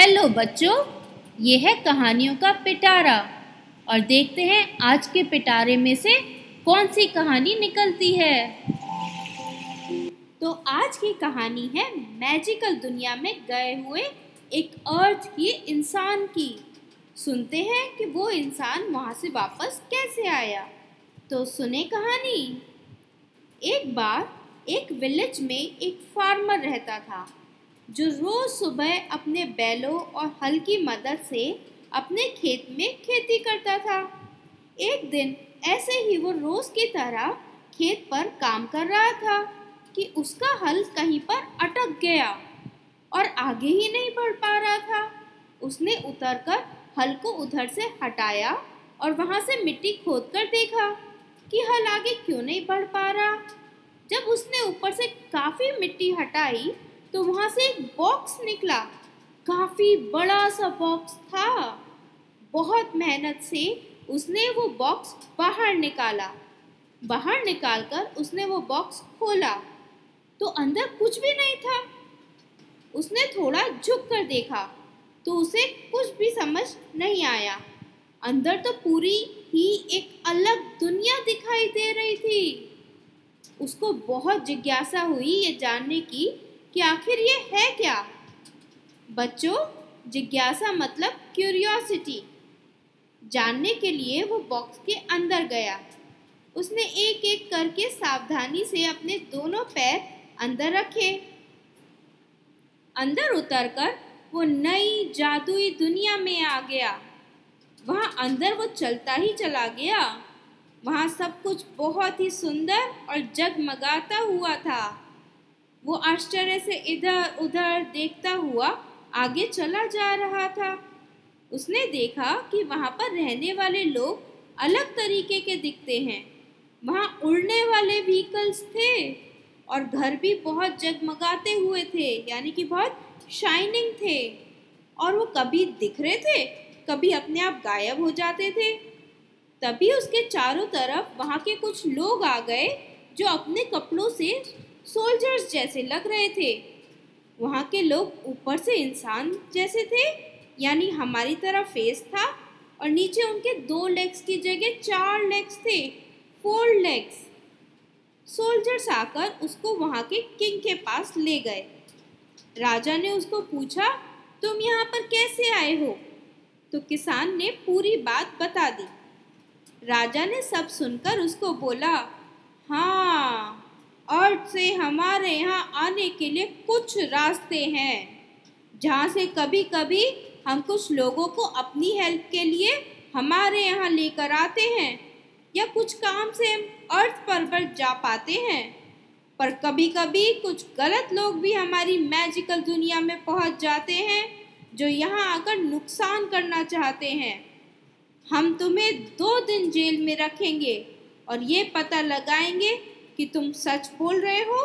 Hello बच्चों, ये है कहानियों का पिटारा। और देखते हैं आज के पिटारे में से कौन सी कहानी निकलती है। तो आज की कहानी है मैजिकल दुनिया में गए हुए एक अर्थ की इंसान की। सुनते हैं कि वो इंसान वहाँ से वापस कैसे आया। तो सुने कहानी। एक बार एक विलेज में एक फार्मर रहता था। जो रोज सुबह अपने बैलों और हल की मदद से अपने खेत में खेती करता था। एक दिन ऐसे ही वो रोज की तरह खेत पर काम कर रहा था कि उसका हल कहीं पर अटक गया और आगे ही नहीं बढ़ पा रहा था। उसने उतरकर हल को उधर से हटाया और वहाँ से मिट्टी खोद कर देखा कि हल आगे क्यों नहीं बढ़ पा रहा। जब उसने ऊपर से काफ़ी मिट्टी हटाई तो वहाँ से एक बॉक्स निकला। काफ़ी बड़ा सा बॉक्स था। बहुत मेहनत से उसने वो बॉक्स बाहर निकाला। बाहर निकालकर उसने वो बॉक्स खोला। तो अंदर कुछ भी नहीं था। उसने थोड़ा झुक कर देखा तो उसे कुछ भी समझ नहीं आया। अंदर तो पूरी ही एक अलग दुनिया दिखाई दे रही थी। उसको बहुत जिज्ञासा हुई ये जानने की कि आखिर ये है क्या? बच्चों, जिज्ञासा मतलब क्यूरियोसिटी जानने के लिए वो बॉक्स के अंदर गया। उसने एक एक करके सावधानी से अपने दोनों पैर अंदर रखे। अंदर उतरकर वो नई जादुई दुनिया में आ गया। वहाँ अंदर वो चलता ही चला गया। वहाँ सब कुछ बहुत ही सुंदर और जगमगाता हुआ था। वो आश्चर्य से इधर उधर देखता हुआ आगे चला जा रहा था। उसने देखा कि वहाँ पर रहने वाले लोग अलग तरीके के दिखते हैं। वहाँ उड़ने वाले व्हीकल्स थे और घर भी बहुत जगमगाते हुए थे, यानी कि बहुत शाइनिंग थे। और वो कभी दिख रहे थे, कभी अपने आप गायब हो जाते थे। तभी उसके चारों तरफ़ वहाँ के कुछ लोग आ गए जो अपने कपड़ों से सोल्जर्स जैसे लग रहे थे। वहाँ के लोग ऊपर से इंसान जैसे थे, यानी हमारी तरह फेस था, और नीचे उनके दो लेग्स की जगह चार लेग्स थे फोर लेग्स सोल्जर्स आकर उसको वहाँ के किंग के पास ले गए। राजा ने उसको पूछा, तुम यहाँ पर कैसे आए हो? तो किसान ने पूरी बात बता दी। राजा ने सब सुनकर उसको बोला हाँ अर्थ से हमारे यहाँ आने के लिए कुछ रास्ते हैं, जहाँ से कभी कभी हम कुछ लोगों को अपनी हेल्प के लिए हमारे यहाँ लेकर आते हैं या कुछ काम से हम अर्थ पर जा पाते हैं। पर कभी कभी कुछ गलत लोग भी हमारी मैजिकल दुनिया में पहुँच जाते हैं, जो यहाँ आकर नुकसान करना चाहते हैं। हम तुम्हें दो दिन जेल में रखेंगे और ये पता लगाएँगे कि तुम सच बोल रहे हो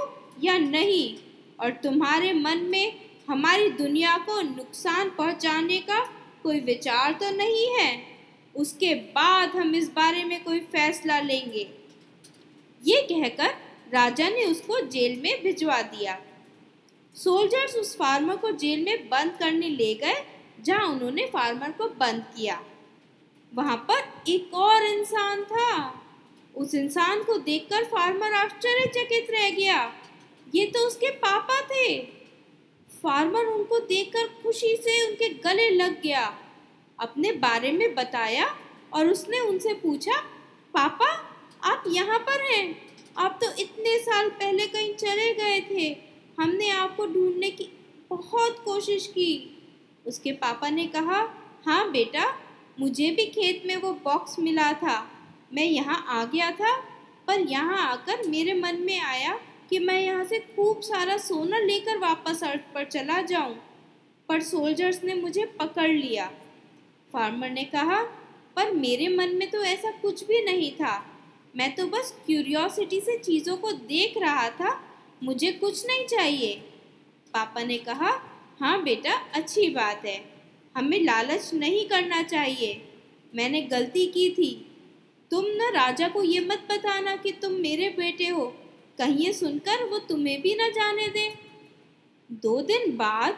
या नहीं, और तुम्हारे मन में हमारी दुनिया को नुकसान पहुँचाने का कोई विचार तो नहीं है? उसके बाद हम इस बारे में कोई फैसला लेंगे। ये कहकर राजा ने उसको जेल में भिजवा दिया। सोल्जर्स उस फार्मर को जेल में बंद करने ले गए, जहाँ उन्होंने फार्मर को बंद किया। वहाँ पर एक और इंसान था। उस इंसान को देखकर फार्मर आश्चर्यचकित रह गया। ये तो उसके पापा थे। फार्मर उनको देखकर खुशी से उनके गले लग गया। अपने बारे में बताया और उसने उनसे पूछा, पापा, आप यहाँ पर हैं। आप तो इतने साल पहले कहीं चले गए थे। हमने आपको ढूँढने की बहुत कोशिश की। उसके पापा ने कहा हाँ बेटा, मुझे भी खेत में वो बॉक्स मिला था। मैं यहाँ आ गया था, पर यहाँ आकर मेरे मन में आया कि मैं यहाँ से खूब सारा सोना लेकर वापस अर्थ पर चला जाऊँ। पर सोल्जर्स ने मुझे पकड़ लिया। फार्मर ने कहा, पर मेरे मन में तो ऐसा कुछ भी नहीं था। मैं तो बस क्यूरियोसिटी से चीज़ों को देख रहा था। मुझे कुछ नहीं चाहिए। पापा ने कहा हाँ बेटा, अच्छी बात है। हमें लालच नहीं करना चाहिए। मैंने गलती की थी। तुम न राजा को ये मत बताना कि तुम मेरे बेटे हो। कहीं सुनकर वो तुम्हें भी न जाने दे। दो दिन बाद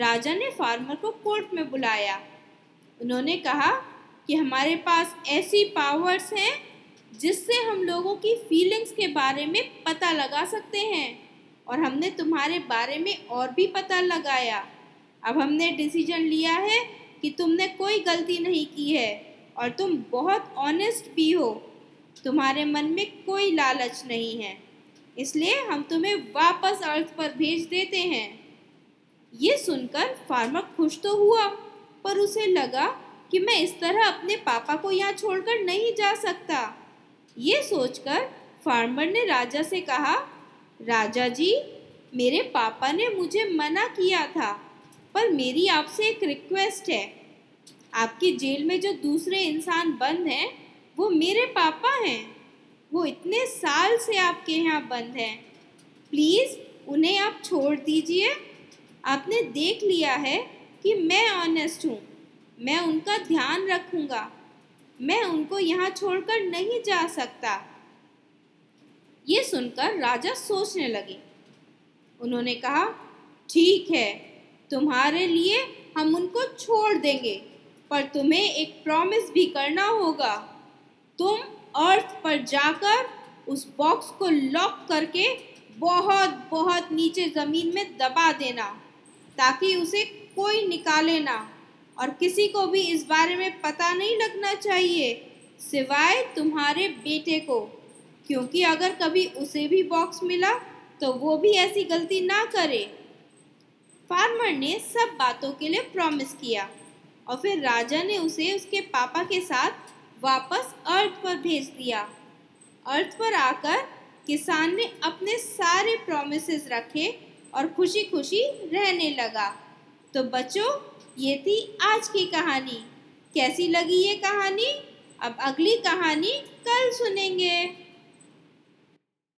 राजा ने फार्मर को कोर्ट में बुलाया। उन्होंने कहा कि हमारे पास ऐसी पावर्स हैं जिससे हम लोगों की फीलिंग्स के बारे में पता लगा सकते हैं और हमने तुम्हारे बारे में और भी पता लगाया। अब हमने डिसीज़न लिया है कि तुमने कोई गलती नहीं की है। और तुम बहुत ऑनेस्ट भी हो। तुम्हारे मन में कोई लालच नहीं है। इसलिए हम तुम्हें वापस अर्थ पर भेज देते हैं। ये सुनकर फार्मर खुश तो हुआ, पर उसे लगा कि मैं इस तरह अपने पापा को यहाँ छोड़कर नहीं जा सकता। ये सोचकर फार्मर ने राजा से कहा, राजा जी, मेरे पापा ने मुझे मना किया था, पर मेरी आपसे एक रिक्वेस्ट है। आपकी जेल में जो दूसरे इंसान बंद हैं, वो मेरे पापा हैं। वो इतने साल से आपके यहाँ बंद हैं। प्लीज़ उन्हें आप छोड़ दीजिए। आपने देख लिया है कि मैं ऑनेस्ट हूँ। मैं उनका ध्यान रखूँगा। मैं उनको यहाँ छोड़कर नहीं जा सकता। ये सुनकर राजा सोचने लगे। उन्होंने कहा, ठीक है, तुम्हारे लिए हम उनको छोड़ देंगे। पर तुम्हें एक प्रॉमिस भी करना होगा। तुम अर्थ पर जाकर उस बॉक्स को लॉक करके बहुत बहुत नीचे ज़मीन में दबा देना, ताकि उसे कोई निकाले ना। और किसी को भी इस बारे में पता नहीं लगना चाहिए, सिवाय तुम्हारे बेटे को। क्योंकि अगर कभी उसे भी बॉक्स मिला तो वो भी ऐसी गलती ना करे। फार्मर ने सब बातों के लिए प्रॉमिस किया। और फिर राजा ने उसे उसके पापा के साथ वापस अर्थ पर भेज दिया। अर्थ पर आकर किसान ने अपने सारे प्रोमिस रखे और खुशी खुशी रहने लगा। तो बच्चों, ये थी आज की कहानी। कैसी लगी ये कहानी? अब अगली कहानी कल सुनेंगे।